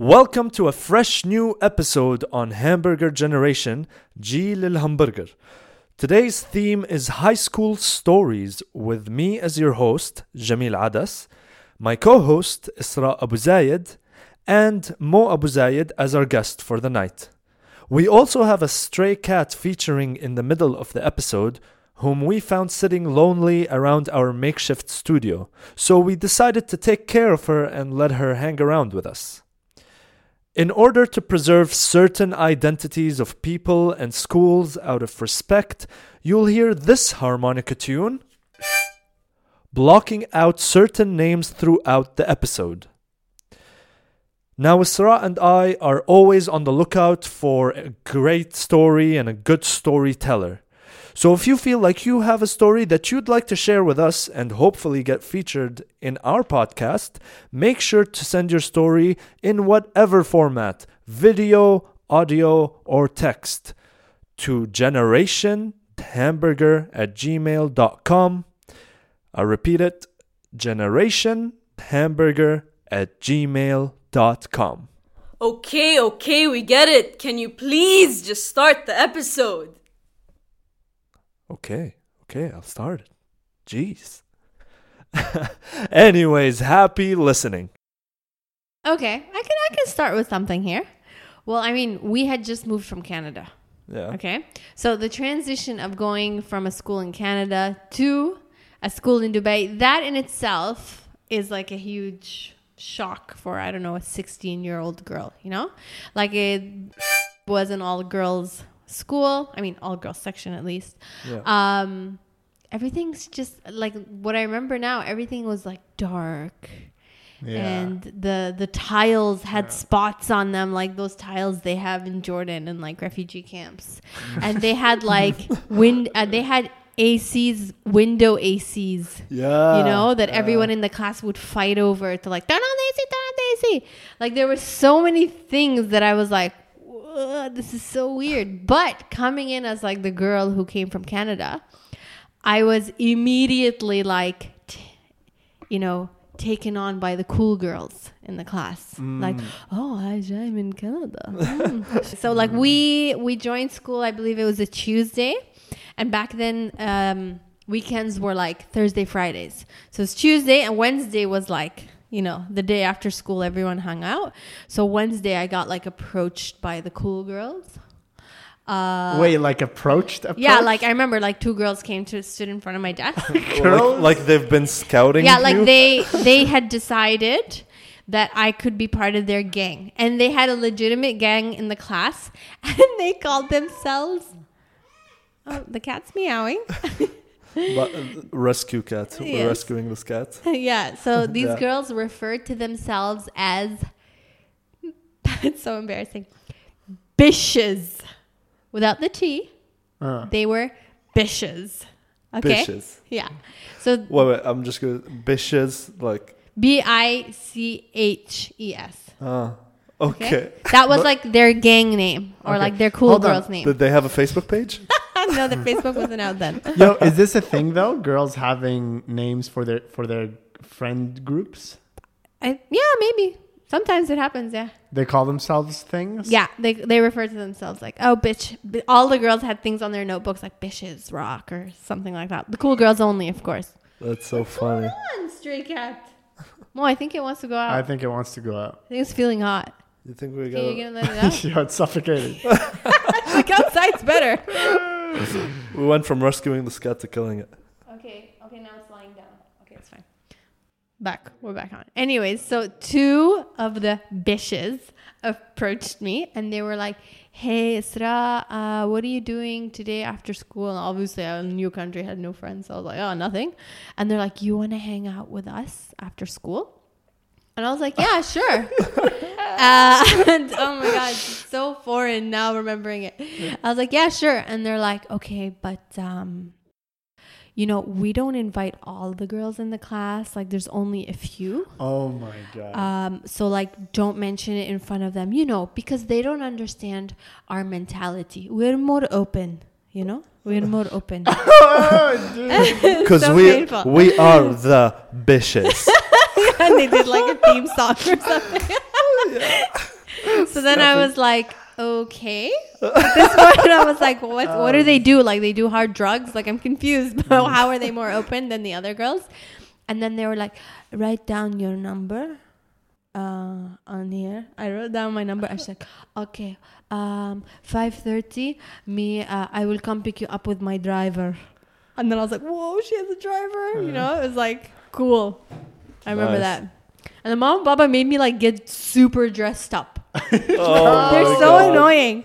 Welcome to a fresh new episode on Hamburger Generation, G Lil Hamburger. Today's theme is high school stories with me as your host, Jamil Adas, my co host, Isra Abu Zayed, and Mo Abu Zayed as our guest for the night. We also have a stray cat featuring in the middle of the episode, whom we found sitting lonely around our makeshift studio, so we decided to take care of her and let her hang around with us. In order to preserve certain identities of people and schools out of respect, you'll hear this harmonica tune blocking out certain names throughout the episode. Now, Isra and I are always on the lookout for a great story and a good storyteller. So, if you feel like you have a story that you'd like to share with us and hopefully get featured in our podcast, make sure to send your story in whatever format video, audio, or text to generationhamburger at gmail.com. I repeat it generationhamburger at gmail.com. Okay, okay, we get it. Can you please just start the episode? Okay, okay, I'll start it. Jeez. Anyways, happy listening. Okay, I can I can start with something here. Well, I mean, we had just moved from Canada. Yeah. Okay, so the transition of going from a school in Canada to a school in Dubai, that in itself is like a huge shock for I don't know a 16 year old girl. You know, like it was an all girls school. I mean, all girls section at least. Yeah. Um, everything's just like what I remember now. Everything was like dark and the the tiles had spots on them like those tiles they have in Jordan and like refugee camps and they had like wind uh, they had ACs window ACs yeah. you know that everyone in the class would fight over to like turn on the AC turn on the AC like there were so many things that I was like "Whoa, this is so weird. But coming in as like the girl who came from Canada I was immediately like t- you know taken on by the cool girls in the class. Like oh i'm in canada. Mm. so like we we joined school i believe it was a tuesday. And back then um weekends were like thursday fridays. So it's tuesday and wednesday was like you know the day after school everyone hung out so wednesday i got like approached by the cool girls uh Wait, like approached? approached? yeah like i remember like two girls came to stood in front of my desk Like, like they've been scouting. yeah like you? they they had decided that i could be part of their gang and they had a legitimate gang in the class and they called themselves oh the cat's meowing But, uh, rescue cat. We're rescuing this cat. yeah so these Yeah. girls referred to themselves as it's so embarrassing bishes without the t Uh, they were bishes okay Bishes. yeah so Wait, wait. I'm just gonna bishes like. b-i-c-h-e-s Ah. Okay. That was like their gang name or Okay. like their cool Hold on. girl's name. Did they have a Facebook page? No, that Facebook wasn't out then. Yo, is this a thing though? Girls having names for their for their friend groups? I, yeah, maybe. Sometimes it happens, yeah. They call themselves things. Yeah, they they refer to themselves like, oh, bitch. All the girls had things on their notebooks like bitches rock or something like that. The cool girls only, of course. That's so funny. Come on, stray cat. Mo, I think it wants to go out. I I think it wants to go out. I think it's feeling hot. You think we Can you got? gonna let it out? Yo, it's suffocating. like outside's better. We went from rescuing the cat to killing it. Okay, okay, now it's lying down. Okay, it's fine. Back, we're back on. Anyways, so two of the bishes approached me and they were like, Hey, Isra, uh, what are you doing today after school? And obviously, I was in a new country, had no friends. So I was like, Oh, nothing. And they're like, You want to hang out with us after school? And I was like, Yeah, sure. uh, and oh my God, it's so foreign now remembering it. I was like, Yeah, sure. And they're like, Okay, but, um, you know, we don't invite all the girls in the class. Like, there's only a few. oh my god. Um, so like, don't mention it in front of them, you know, because they don't understand our mentality. We're more open, you know. We're more open. oh. Because So we painful. we are the bishes. And they did like a theme song or something. So then I was like, okay. At this point, I was like, what? What do they do? Like they do hard drugs? Like I'm confused. About how are they more open than the other girls? And then they were like, write down your number uh, on here. I wrote down my number. I was like, okay, um, five thirty. Me, uh, I will come pick you up with my driver. And then I was like, whoa, she has a driver. You know, it was like cool. I remember Nice. that. And the mom and Baba made me like get super dressed up. Oh They're my so God. annoying.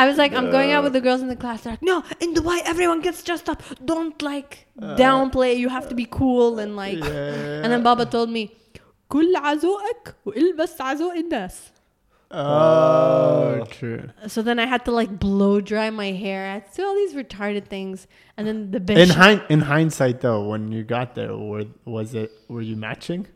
I was like, I'm going out with the girls in the class. They're like, no, in Dubai, everyone gets dressed up. Don't like downplay. You have to be cool and like. Yeah. And then Baba told me, كل عزوقك والبس عزوق الناس. Oh, true. So then I had to like blow dry my hair. I had to do all these retarded things. And then the In hind in hindsight, though, when you got there, were was it were you matching?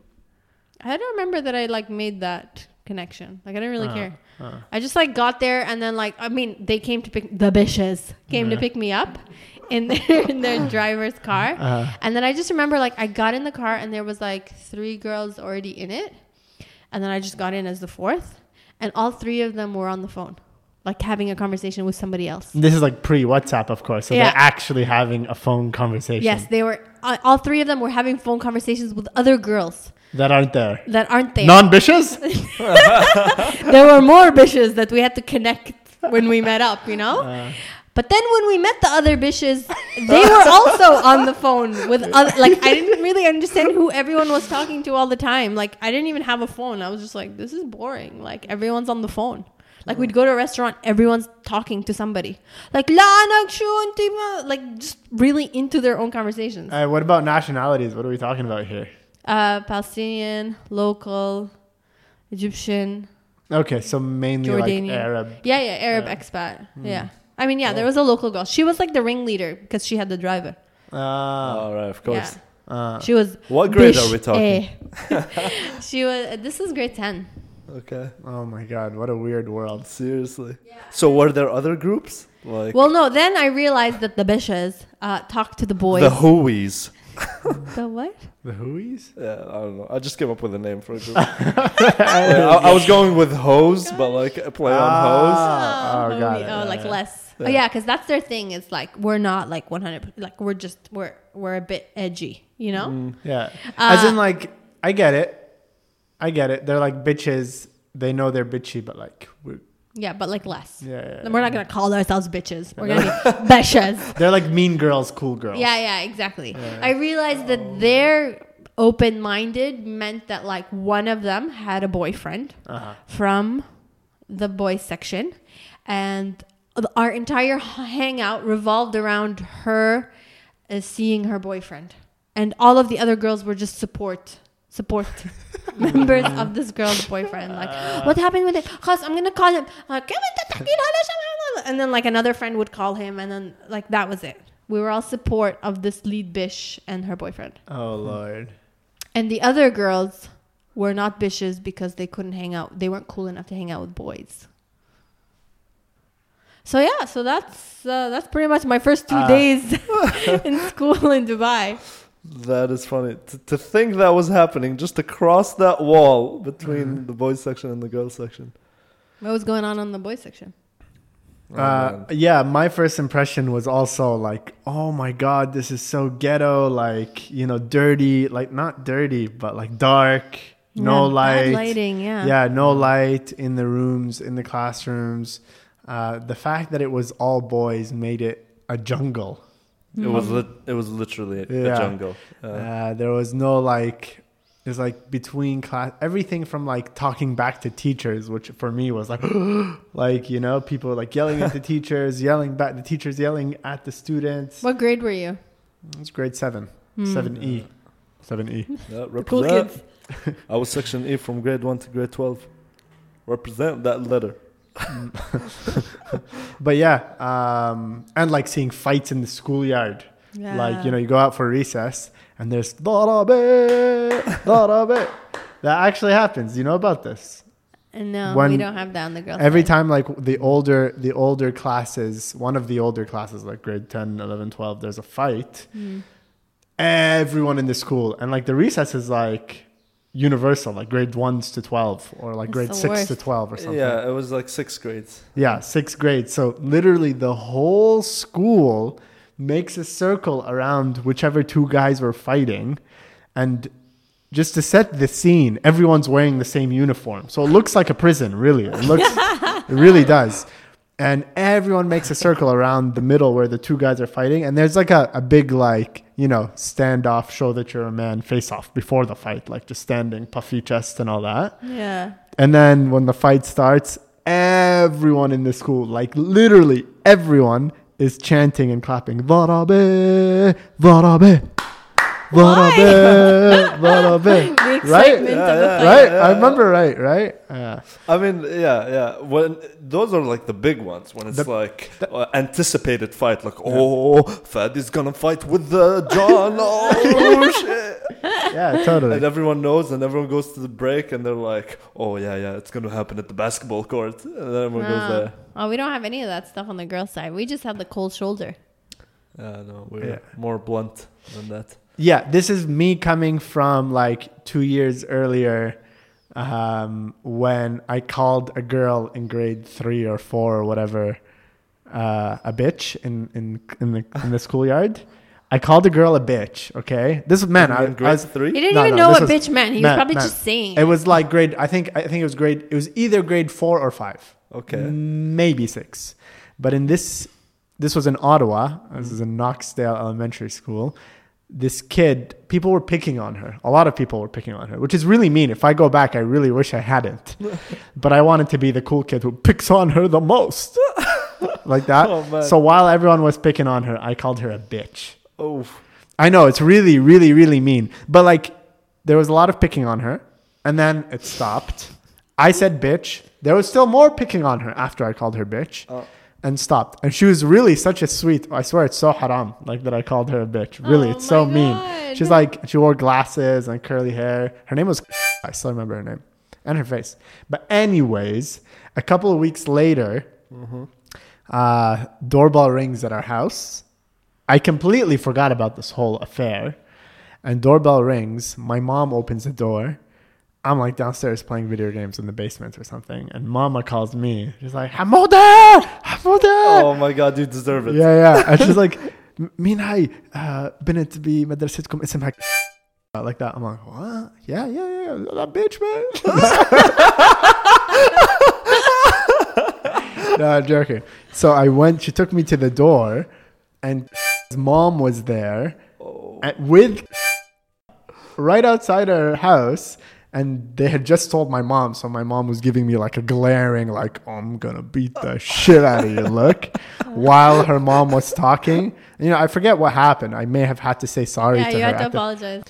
I don't remember that I like made that connection. Like I didn't really Uh, care. uh. I just like got there and then like I mean they came to pick the bitches came to pick me up in their in their driver's car. Uh, And then I just remember like I got in the car and there was like three girls already in it. And then I just got in as the fourth. And all three of them were on the phone. Like having a conversation with somebody else. this is like pre WhatsApp, of course. So Yeah. they're actually having a phone conversation. Yes, they were uh, all three of them were having phone conversations with other girls that aren't there. that aren't there. Non bitches. there were more bitches that we had to connect when we met up, you know? Uh. But then when we met the other bitches, they were also on the phone with other, like I didn't really understand who everyone was talking to all the time. Like I didn't even have a phone. I was just like, this is boring. Like everyone's on the phone. Like we'd go to a restaurant, everyone's talking to somebody. Like la anak shu anti ma-" like just really into their own conversations. Uh, what about nationalities? What are we talking about here? Uh, Palestinian, local, Egyptian, Okay, so mainly like Arab. Yeah, yeah, Arab expat. Yeah. I mean, yeah, there was a local girl. She was like the ringleader because she had the driver. Uh, All right, of course. Yeah. uh, She was. What grade bish are we talking? A. she was. This is grade 10. Okay. oh my god, what a weird world. Seriously. Yeah. So were there other groups? Like Well, no, then I realized that the bishes uh, talked to the boys. the Hooies. The what? The Whois? Yeah, I don't know. I just came up with a name for a group. I, I was going with hose, but like a play on hose. Ah, oh, got homie- it. oh, Yeah, like yeah. less. Yeah. Oh, yeah, because that's their thing. It's like we're not like 100. Like we're just we're we're a bit edgy, you know. Mm. Yeah. As Uh, in, like, I get it. I get it. They're like bitches. They know they're bitchy, but like, we're, Yeah, but like less. yeah, yeah, And We're not gonna call ourselves bitches. We're gonna be beshes. They're like mean girls, cool girls. Yeah, yeah, exactly. I realized that their open minded meant that like one of them had a boyfriend Uh-huh. from the boys section, and our entire hangout revolved around her uh, seeing her boyfriend, and all of the other girls were just support. Support members of this girl's boyfriend. Like, what happened with it? Cause I'm gonna call him. Like, and then like another friend would call him, and then like that was it. We were all support of this lead bish and her boyfriend. Oh lord. And the other girls were not bishes because they couldn't hang out. They weren't cool enough to hang out with boys. So yeah, so that's uh, that's pretty much my first two Ah. days in school in Dubai. That is funny. To, to think that was happening just across that wall between the boys section and the girls section. What was going on on the boys section? Oh, Uh, yeah, my first impression was also like, oh my god, this is so ghetto, like you know, dirty, like not dirty, but like dark, no Yeah, light, bad lighting. Yeah. yeah, no light in the rooms, in the classrooms. Uh, the fact that it was all boys made it a jungle. It was lit, it was literally a, Yeah. a jungle. Uh, Uh, there was no like, it was like between class, everything from like talking back to teachers, which for me was like, like you know, people like yelling at the teachers, yelling back, the teachers yelling at the students. What grade were you? It's grade seven, Hmm. seven E, seven E. yeah, The cool kids. I was section E from grade one to grade twelve. Represent that letter. But yeah, um, and like seeing fights in the schoolyard. Yeah. Like you know, you go out for recess and there's darabe, darabe. That actually happens. You know about this? And no, we don't have that on the girls. Every side. time like the older the older classes, one of the older classes like grade 10, 11, 12, there's a fight. Hmm. Everyone in the school and like the recess is like universal, like grade ones to twelve, or like That's grade the six to twelve, or something. Yeah, it was like sixth grades. Yeah, sixth grade. So literally the whole school makes a circle around whichever two guys were fighting. And just to set the scene, everyone's wearing the same uniform. So it looks like a prison, really. It looks it really does. And everyone makes a circle around the middle where the two guys are fighting. And there's like a, a big like, you know, standoff, show that you're a man, face off before the fight, like just standing, puffy chest and all that. Yeah. And then when the fight starts, everyone in the school, like literally everyone, is chanting and clapping. Varabe, Varabe, Varabe, Varabe. The Right? excitement Yeah, of the yeah. fight. Right? yeah, I remember right, right? Yeah. I mean, yeah, yeah. When those are like the big ones, when it's The- like uh, anticipated fight, like oh, Fadi's gonna fight with the John. Oh shit! Yeah, totally. And everyone knows, and everyone goes to the break, and they're like, "Oh yeah, yeah, it's gonna happen at the basketball court." And then everyone goes Ah. there. Oh, we don't have any of that stuff on the girl side. We just have the cold shoulder. Yeah, no, we're Yeah. more blunt than that. Yeah, this is me coming from like two years earlier um, when I called a girl in grade three or four or whatever uh, a bitch in, in, in, the, in the schoolyard. I called a girl a bitch, okay? This was, man, I, in I grade was, three. He didn't No, even no, know what was- bitch meant. He man, was probably man. just saying. it was like grade, I think, I think it was grade, it was either grade four or five. Okay. maybe six. But in this, this was in Ottawa. This is in Knoxdale Elementary School. This kid, people were picking on her. A lot of people were picking on her, which is really mean. If I go back, I really wish I hadn't. but I wanted to be the cool kid who picks on her the most, like that. Oh, so while everyone was picking on her, I called her a bitch. Oh, I know it's really, really, really mean. But like, there was a lot of picking on her, and then it stopped. I said bitch. There was still more picking on her after I called her bitch, Oh. And stopped. And she was really such a sweet. I swear it's so haram, like that I called her a bitch. Really, Oh it's so my mean. She's like she wore glasses and curly hair. Her name was. I still remember her name and her face. But anyways, a couple of weeks later, uh, doorbell rings at our house. I completely forgot about this whole affair. And doorbell rings. My mom opens the door. I'm like downstairs playing video games in the basement or something. And mama calls me. She's like, Hamoda! Hamoda! oh my God, you deserve it. Yeah, yeah. And she's like, مين هاي؟ uh, بنت بمدرستكم اسمها like that. I'm like, what? Yeah, yeah, yeah. That bitch, man. no, I'm joking. So I went, she took me to the door, and his mom was there Oh. and with right outside our house. and they had just told my mom, so my mom was giving me like a glaring, like, oh, I'm gonna beat the shit out of you look while her mom was talking. You know, I forget what happened. I may have had to say sorry yeah, to you her. had to at the- apologize.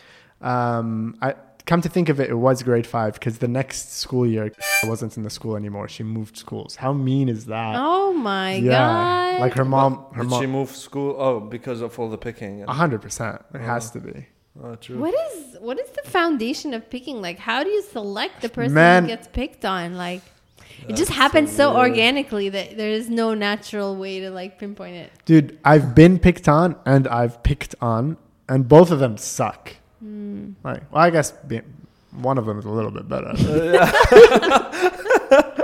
um, I come to think of it, it was grade five because the next school year I wasn't in the school anymore. She moved schools. How mean is that? Oh my yeah, god! like her mom. Her Did mom. she moved school? Oh, because of all the picking. and- A hundred percent. It has to be. Oh, true. What is what is the foundation of picking? Like, how do you select the person Man. who gets picked on? Like, it just happens so, weird. organically that there is no natural way to like pinpoint it. Dude, I've been picked on and I've picked on, and both of them suck. Hmm. Like, well, I guess one of them is a little bit better.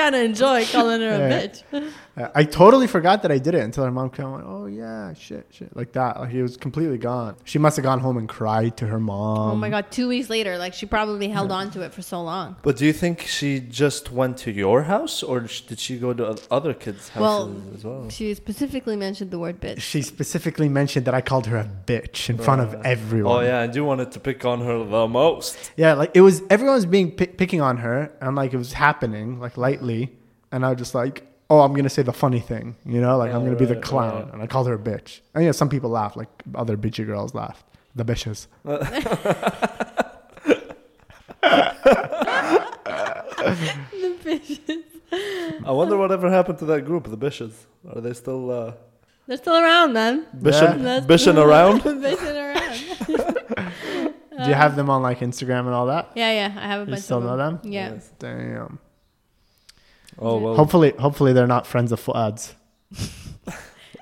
Kind of enjoy calling her a Yeah. bitch. I totally forgot that I did it until her mom came and went, oh yeah, shit, shit, like that. Like it was completely gone. She must have gone home and cried to her mom. oh my god! Two weeks later, like she probably held on to it for so long. But do you think she just went to your house, or did she go to other kids' houses Well, as well? She specifically mentioned the word bitch. She specifically mentioned that I called her a bitch in front of everyone. Oh yeah, and you wanted to pick on her the most. Yeah, like it was everyone was being pick, picking on her, and like it was happening like lightly, and I was just like, oh, I'm gonna say the funny thing, you know, like I'm Oh, gonna be the clown, right. and I called her a bitch. And yeah, some people laughed, like other bitchy girls laughed, the bitches. the bitches. I wonder whatever happened to that group, the bitches. Are they still uh, They're still around, man. bishing, That's- bishing around? Bishing around. Do you have them on like Instagram and all that? Yeah, yeah. I have a You bunch still of know them? Yeah. Yes. Damn. Oh well, Hopefully, hopefully they're not friends of Fuad's.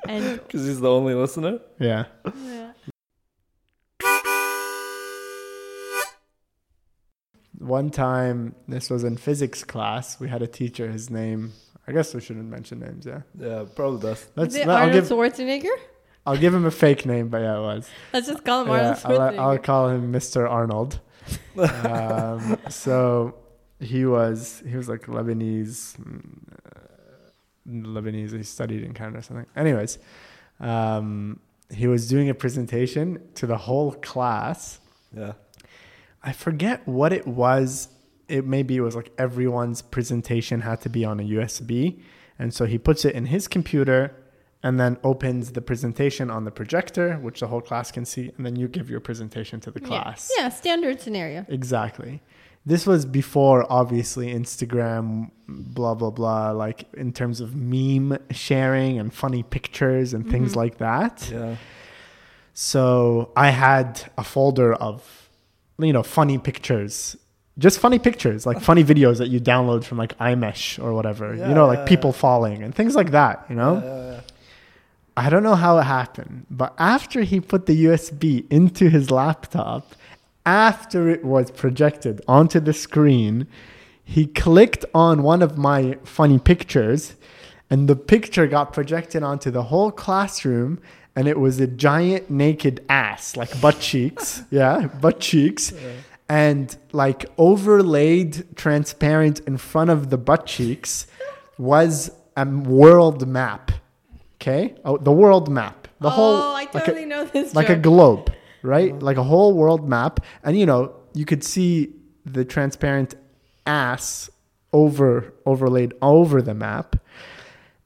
And because he's the only listener. Yeah. yeah. one time, this was in physics class. We had a teacher. His name, I guess we shouldn't mention names. Yeah, Yeah, probably does. let's. Is it let- I'll Arnold give. Schwarzenegger? I'll give him a fake name, but yeah, it was. Let's just call him Yeah, Arnold I'll, I'll call him Mr. Arnold. um, so he was he was like Lebanese, mm, uh, Lebanese. He studied in Canada or something. Anyways, um, he was doing a presentation to the whole class. Yeah. I forget what it was. It maybe it was like everyone's presentation had to be on a USB, and so he puts it in his computer, and then opens the presentation on the projector, which the whole class can see, and then you give your presentation to the Yeah. class. Yeah, standard scenario. Exactly. This was before, obviously, Instagram, blah, blah, blah, like in terms of meme sharing and funny pictures and things Mhm. like that. Yeah. So I had a folder of, you know, funny pictures, just funny pictures, like funny videos that you download from like iMesh or whatever, Yeah, you know, yeah, like people yeah. falling and things like that, you know? I don't know how it happened, but after he put the USB into his laptop, after it was projected onto the screen, he clicked on one of my funny pictures, and the picture got projected onto the whole classroom, and it was a giant naked ass, like butt cheeks. Yeah, butt cheeks. And like overlaid transparent in front of the butt cheeks was a world map. Okay? Oh, the world map. The oh, whole I like a- know this. like a globe, right? Like a whole world map. And you know, you could see the transparent ass over overlaid over the map.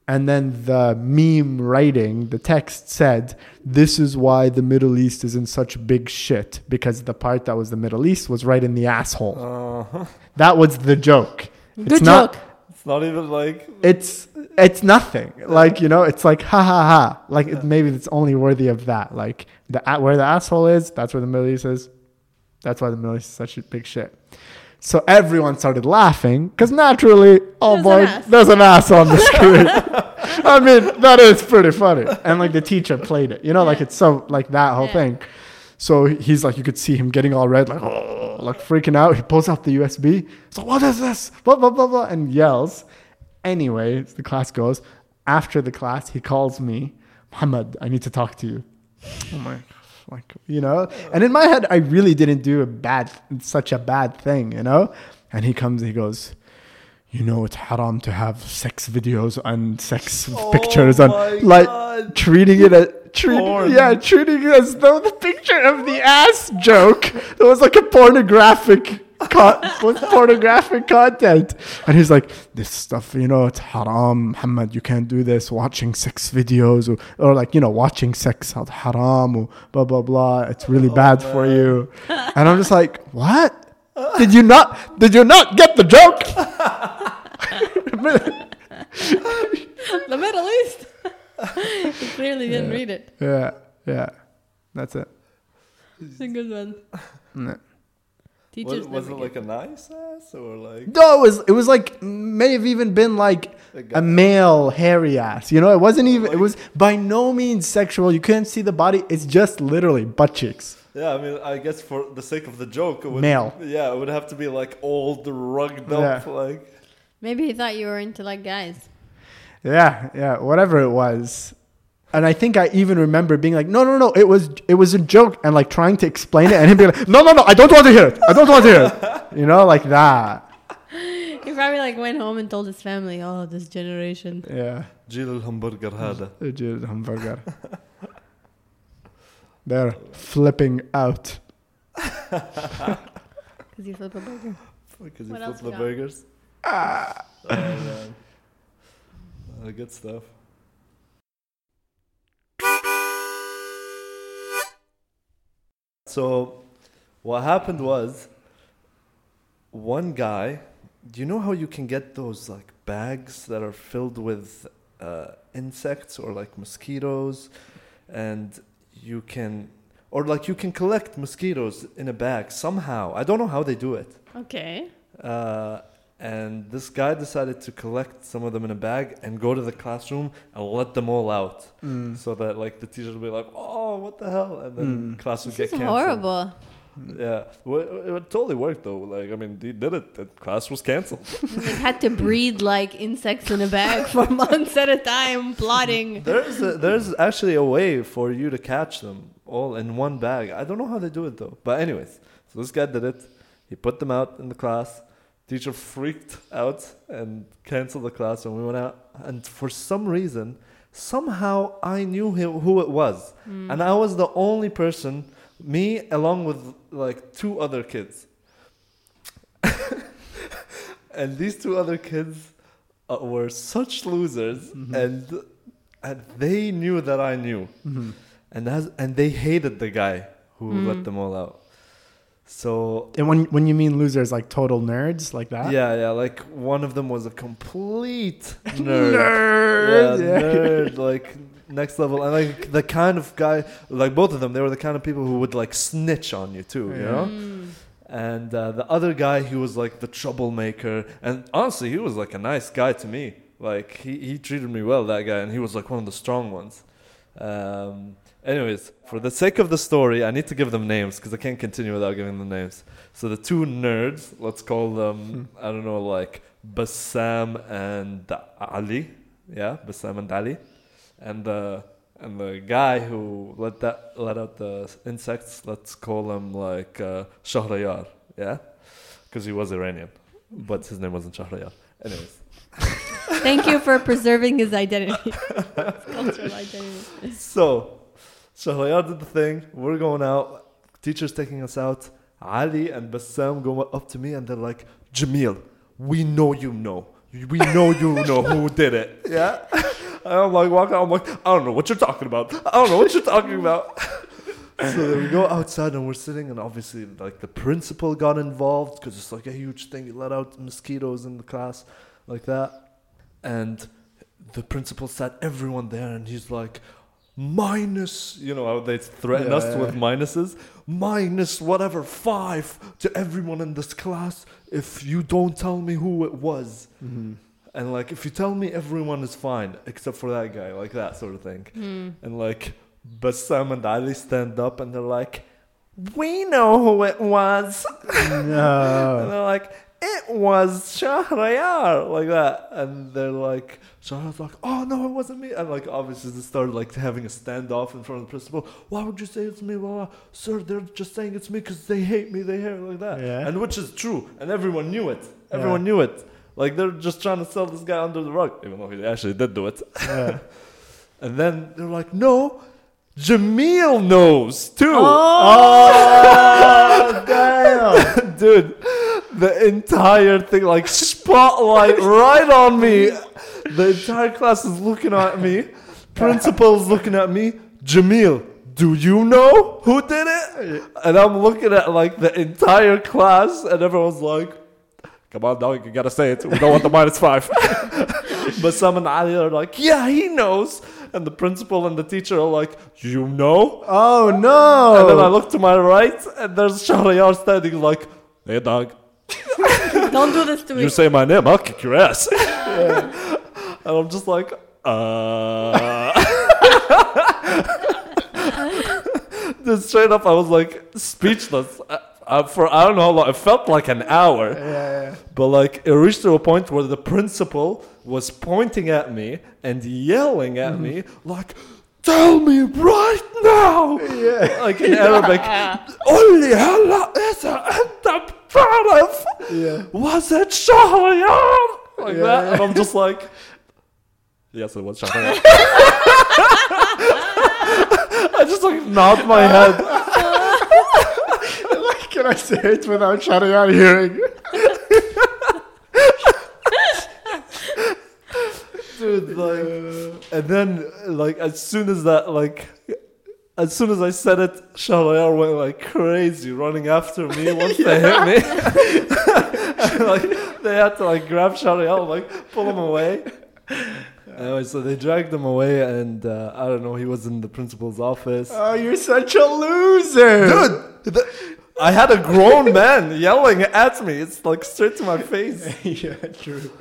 And then the meme writing, the text said, This is why the Middle East is in such big shit. Because the part that was the Middle East was right in the asshole. Uh-huh. That was the joke. Good it's joke. not It's not even like it's it's nothing. Like you know it's like ha ha ha. Like it, maybe it's only worthy of that. Like the a- where the asshole is that's where the middle east is. That's why the middle east is such a big shit. So everyone started laughing because naturally oh There's boy ass. there's an ass on the screen. I mean that is pretty funny. And like the teacher played it. You know like it's so like that whole Yeah. thing so he's like you could see him getting all red like oh, like freaking out he pulls out the usb so what is this blah blah blah blah and yells Anyway, the class goes. After the class, he calls me, Muhammad, I need to talk to you. Oh my, like, you know? And in my head, I really didn't do a bad, such a bad thing, you know? And he comes, he goes, you know, it's haram to have sex videos and sex oh pictures Oh and like God. treating it as, treat, Porn. yeah, treating it as though the picture of the ass joke it was like a pornographic was pornographic content. And he's like, this stuff, you know, it's haram, Muhammad, you can't do this, watching sex videos or, or like, you know, watching sex out haram or blah, blah, blah. It's really oh, bad for you. And I'm just like, what? Did you not, did you not get the joke? the Middle East. you clearly didn't read it. yeah, yeah, that's it. It's a good one. Yeah. Teachers was, was it like get- a nice ass or like No, it was it was like may have even been like a a male hairy ass. You know, it wasn't even it was by no means sexual. You couldn't see the body. It's just literally butt cheeks. Yeah, I mean, I guess for the sake of the joke, it would, Male. Yeah, it would have to be like old, rugged up, Yeah. like. Maybe he thought you were into like guys Yeah, yeah, whatever it was. And I think I even remember being like, no, no, no, it was it was a joke, and like trying to explain it, and him being like, no, no, no, I don't want to hear it. I don't want to hear it. You know, like that. He probably like went home and told his family, "Oh, this generation." Yeah. جيل الهمبرجر هذا. Ujid hamburger. They're flipping out. Because you flip a burger. Because you What flip else the we got? burgers. oh, man. uh, good stuff. So, what happened was, one guy. Do you know how you can get those like bags that are filled with uh, insects or like mosquitoes, and you can, or like you can collect mosquitoes in a bag somehow. I don't know how they do it. Okay. Uh, and this guy decided to collect some of them in a bag and go to the classroom and let them all out, Mm. so that like the teacher will be like, "Oh, what the hell?" and then Mm. class would This get is canceled. horrible. Yeah, well, it, it totally worked though. Like, I mean, he did it. The class was canceled. They had to breed like insects in a bag for months at a time, plotting. there's a, there's actually a way for you to catch them all in one bag. I don't know how they do it though. But anyways, so this guy did it. He put them out in the class. Teacher freaked out and canceled the class, and we went out. And for some reason, somehow I knew who it was, hmm. and I was the only person, me along with like two other kids. and these two other kids uh, were such losers, mm-hmm. and and they knew that I knew, mm-hmm. and as and they hated the guy who let hmm. them all out. So And when when you mean losers, like total nerds, like that. yeah, yeah, like one of them was a complete nerd, Nerd, yeah, yeah. nerd, like next level, and like the kind of guy, like both of them, they were the kind of people who would like snitch on you too, you Yeah. know. Mm. And uh, the other guy, he was like the troublemaker, and honestly, he was like a nice guy to me. Like he he treated me well, that guy, and he was like one of the strong ones. Um, anyways, for the sake of the story, I need to give them names because I can't continue without giving them names. So the two nerds, let's call them, I don't know, like Bassam and Ali. Yeah, Bassam and Ali. And the and the guy who let that let out the insects, let's call him like uh, Shahrayar. Yeah, because he was Iranian, but his name wasn't Shahrayar. Anyways. Thank you for preserving his identity, His cultural identity. So, Shahrayar did the thing. We're going out. Teacher's taking us out. Ali and Bassam go up to me and they're like, Jamil, we know you know. We know you know who did it. Yeah? And I'm like, walking out. I'm like, I don't know what you're talking about. I don't know what you're talking about. so then we go outside and we're sitting, and obviously, like, the principal got involved because it's like a huge thing. You let out mosquitoes in the class like that. And the principal sat everyone there and he's like minus you know how they threaten Yeah, us yeah. with minuses minus whatever five to everyone in this class if you don't tell me who it was Mm-hmm. and like if you tell me everyone is fine except for that guy like that sort of thing and like Bassam and Ali stand up and they're like we know who it was No. and they're like, it was Shahrayar, like that. And they're like, Shahrayar's like, oh no, it wasn't me. And like, obviously, they started like having a standoff in front of the principal. Why would you say it's me? Blah. Sir, they're just saying it's me because they hate me. They hate me like that. Yeah. And which is true. And everyone knew it. Everyone knew it. Like, they're just trying to sell this guy under the rug, even though he actually did do it. Yeah. And then they're like, no, Jamil knows too. Oh, damn. Dude, the entire thing, like spotlight right on me. The entire class is looking at me. Principal's looking at me. Jamil, do you know who did it? And I'm looking at like the entire class, and everyone's like, Come on, dog, you gotta say it. We don't want the minus five. Bassam and Ali are like, Yeah, he knows. And the principal and the teacher are like, You know? Oh no. And then I look to my right, and there's Shahriyar standing like, Hey, dog, Don't do this to me. you say my name, I'll kick your ass. and I'm just like, uh. Just straight up, I was like speechless. Uh, uh, for I don't know how long, it felt like an hour. Yeah. But like it reached to a point where the principal was pointing at me and yelling at me like, "Tell me right now!" Yeah. Like in Arabic, "Only هلا إذا أنت proud of yeah. was it Shahryar? Like yeah. that. And I'm just like, yes, it was Shahryar. I just like nod my head. like, can I say it without Shahryar hearing? Dude, like, and then, like, as soon as that, like, as soon as I said it, Shahriyar went like crazy, running after me once they hit me. Like they had to like grab Shahriyar, like pull him away. Anyway, so they dragged him away, and uh, I don't know. He was in the principal's office. Oh, you're such a loser. Dude, the- I had a grown man yelling at me. It's like straight to my face. yeah, true.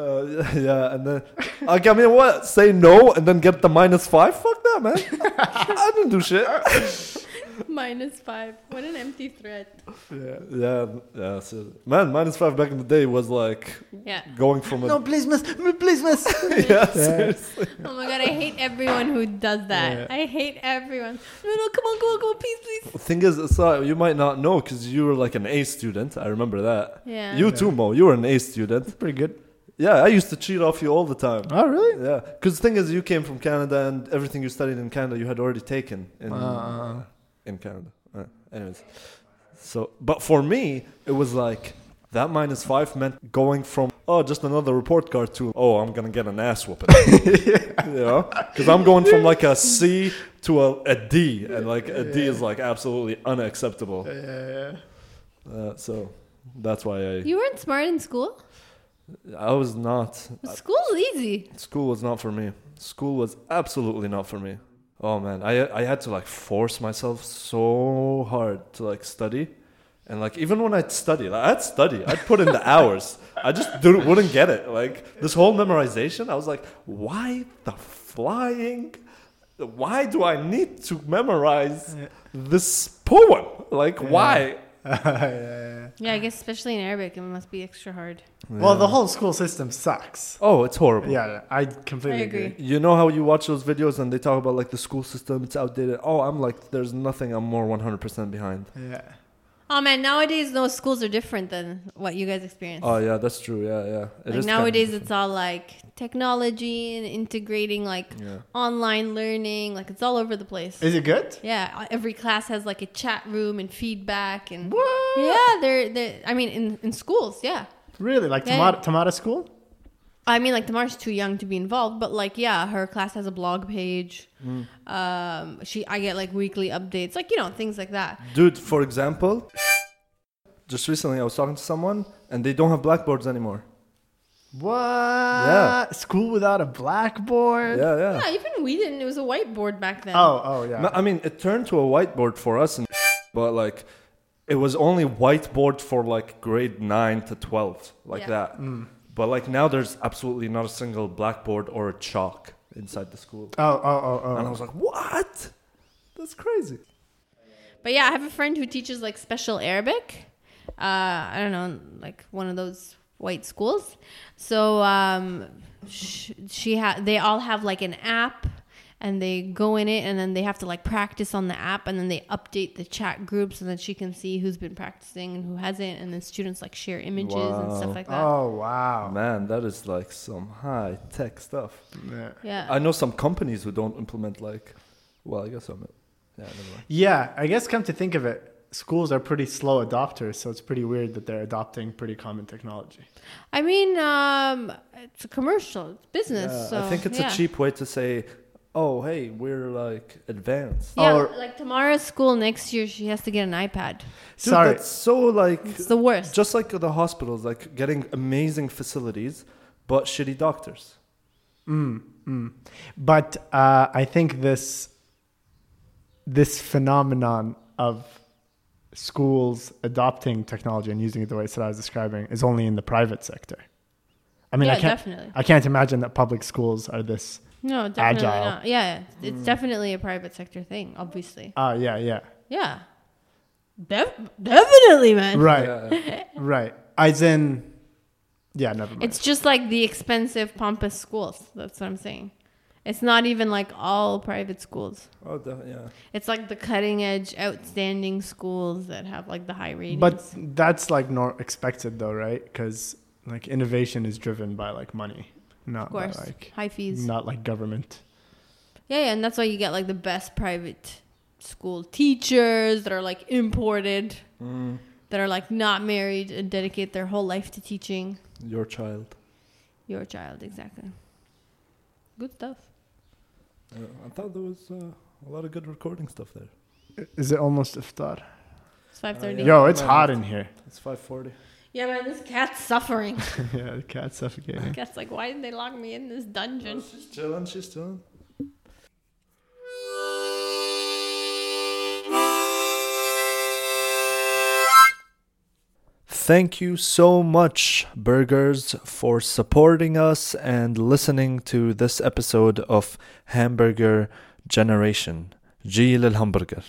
Uh, yeah, and then like I mean, what? Say no and then get the minus five? Fuck that, man. I didn't do shit. Minus five. What an empty threat. Yeah, yeah, yeah. So, man, minus five back in the day was like Yeah. going from a No, please, miss. Please, miss. yeah, seriously. Oh my god, I hate everyone who does that. Yeah. I hate everyone. No, no, come on, come on, come on, please, please. The thing is, so you might not know because you were like an A student. I remember that. Yeah. You too, Mo. You were an A student. Pretty good. Yeah, I used to cheat off you all the time. Oh, really? Yeah, because the thing is, you came from Canada, and everything you studied in Canada, you had already taken in Uh, in Canada. Uh, anyways, so but for me, it was like that minus five meant going from oh just another report card to oh I'm gonna get an ass whooping. yeah. you know, because I'm going from like a C to a, a D, and like a D is like absolutely unacceptable. yeah. Uh, so that's why I You weren't smart in school? I was not. School's easy. School was not for me. School was absolutely not for me. Oh man, I I had to like force myself so hard to like study, and like even when I'd study, like, I'd study, I'd put in the hours. I just didn't, wouldn't get it. Like this whole memorization, I was like, why the flying? Why do I need to memorize this poem? Like why? yeah. Yeah, I guess especially in Arabic, it must be extra hard. Well, the whole school system sucks. Oh, it's horrible. Yeah, yeah, I completely I agree. agree. You know how you watch those videos and they talk about like the school system, it's outdated. Oh, I'm like, there's nothing I'm more 100% behind. Yeah. Oh man, nowadays those schools are different than what you guys experience. Oh yeah, that's true. Yeah, yeah. It like is kinda nowadays it's all like technology and integrating like Yeah. online learning, like it's all over the place. Is it good? yeah, uh, every class has like a chat room and feedback and What? yeah, they're they I mean in in schools, yeah. Really? Like Yeah. tomato, tomato school? I mean, like Tamar's too young to be involved, but like, yeah, her class has a blog page. Mm. Um, she, I get like weekly updates, like you know, things like that. Dude, for example, just recently I was talking to someone and they don't have blackboards anymore. What? Yeah. School without a blackboard? Yeah, yeah. Yeah, even we didn't. It was a whiteboard back then. Oh, oh, yeah. No, I mean, it turned to a whiteboard for us, and but like, it was only whiteboard for like grade nine to twelve, like Yeah. that. But like now, there's absolutely not a single blackboard or a chalk inside the school, oh, oh, oh, oh. and I was like, what? That's crazy. But yeah, I have a friend who teaches like special Arabic. Uh, I don't know, like one of those white schools. So um, sh- she ha- they all have like an app, and they go in it, and then they have to like practice on the app, and then they update the chat group so that she can see who's been practicing and who hasn't, and then students like share images and stuff like that. Oh, wow. Man, that is like some high tech stuff. Yeah. Yeah. I know some companies who don't implement like, well, I guess I'm. Yeah, never. Yeah, I guess come to think of it, schools are pretty slow adopters, so it's pretty weird that they're adopting pretty common technology. I mean, um, it's a commercial, it's business. Yeah, so, I think it's yeah. a cheap way to say, oh, hey, we're like advanced. Yeah, Or- like Tamar's school next year, she has to get an iPad. Dude, Sorry. that's so like It's the worst. just like the hospitals, like getting amazing facilities, but shitty doctors. Mm, mm. But uh, I think this this phenomenon of schools adopting technology and using it the way that I was describing is only in the private sector. I mean, yeah, I can't definitely. I can't imagine that public schools are this. No, definitely agile. not. Yeah, it's Mm. definitely a private sector thing, obviously. Ah, yeah, yeah, Yeah. Def- definitely, man. right, Yeah. right. As in, yeah, never mind. It's just like the expensive, pompous schools. That's what I'm saying. It's not even like all private schools. oh, the, yeah. It's like the cutting edge, outstanding schools that have like the high ratings. But that's like nor expected though, right? Because like innovation is driven by like money, not of course, like high fees. not like government. Yeah, yeah, and that's why you get like the best private school teachers that are like imported, Mm, that are like not married and dedicate their whole life to teaching your child. your child. Exactly. Good stuff. Yeah, I thought there was uh, a lot of good recording stuff there. Is it almost iftar? It's five thirty. Yeah. Yo, it's hot in here. It's 5:40 yeah, man, this cat's suffering. yeah, the cat's suffocating. The cat's like, why did they lock me in this dungeon? Oh, she's chilling, she's chilling. Thank you so much, Burgers, for supporting us and listening to this episode of Hamburger Generation. G Hamburger.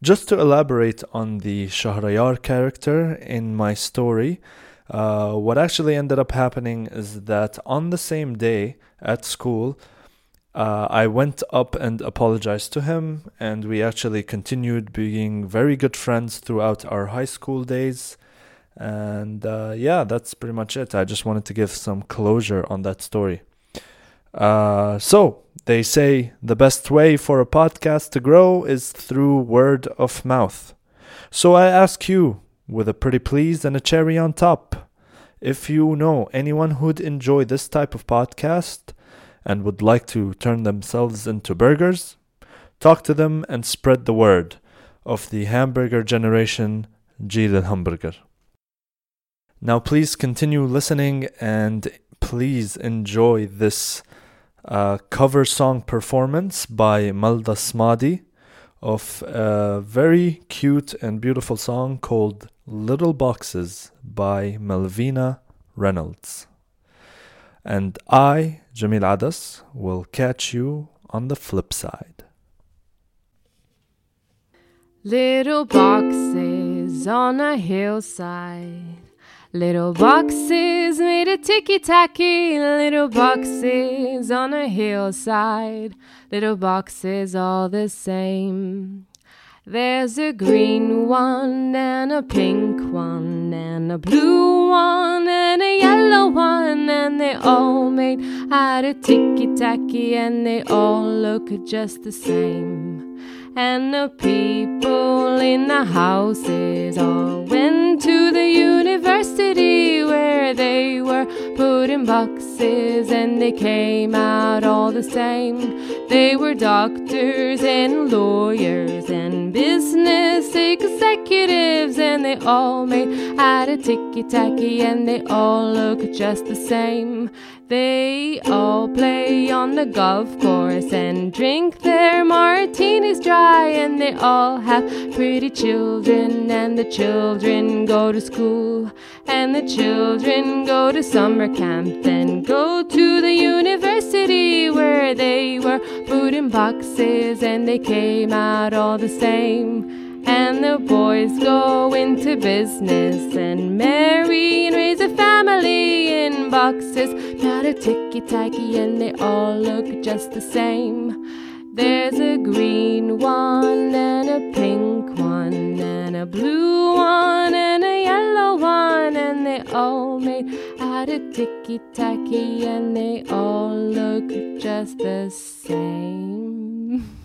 Just to elaborate on the Shahrayar character in my story, uh, what actually ended up happening is that on the same day at school, uh, I went up and apologized to him, and we actually continued being very good friends throughout our high school days. And uh, yeah, that's pretty much it. I just wanted to give some closure on that story. Uh, so, they say the best way for a podcast to grow is through word of mouth. So, I ask you, with a pretty please and a cherry on top, if you know anyone who'd enjoy this type of podcast and would like to turn themselves into burgers, talk to them and spread the word of the hamburger generation, Jil al Hamburger. Now, please continue listening and please enjoy this uh, cover song performance by Malda Smadi of a very cute and beautiful song called Little Boxes by Malvina Reynolds. And I, Jamil Adas, will catch you on the flip side. Little boxes on a hillside. Little boxes made of ticky tacky. Little boxes on a hillside. Little boxes all the same. There's a green one and a pink one and a blue one and a yellow one and they all made out of ticky tacky and they all look just the same. And the people in the houses all went to the university where they were put in boxes and they came out all the same. They were doctors and lawyers and business executives and they all made out of ticky tacky and they all look just the same. They all play on the golf course and drink their martinis dry, and they all have pretty children, and the children go to school, and the children go to summer camp, then go to the university where they were put in boxes and they came out all the same. And the boys go into business and marry and raise a family in boxes. Not a ticky tacky, and they all look just the same. There's a green one and a pink one and a blue one and a yellow one, and they all made out of ticky tacky, and they all look just the same.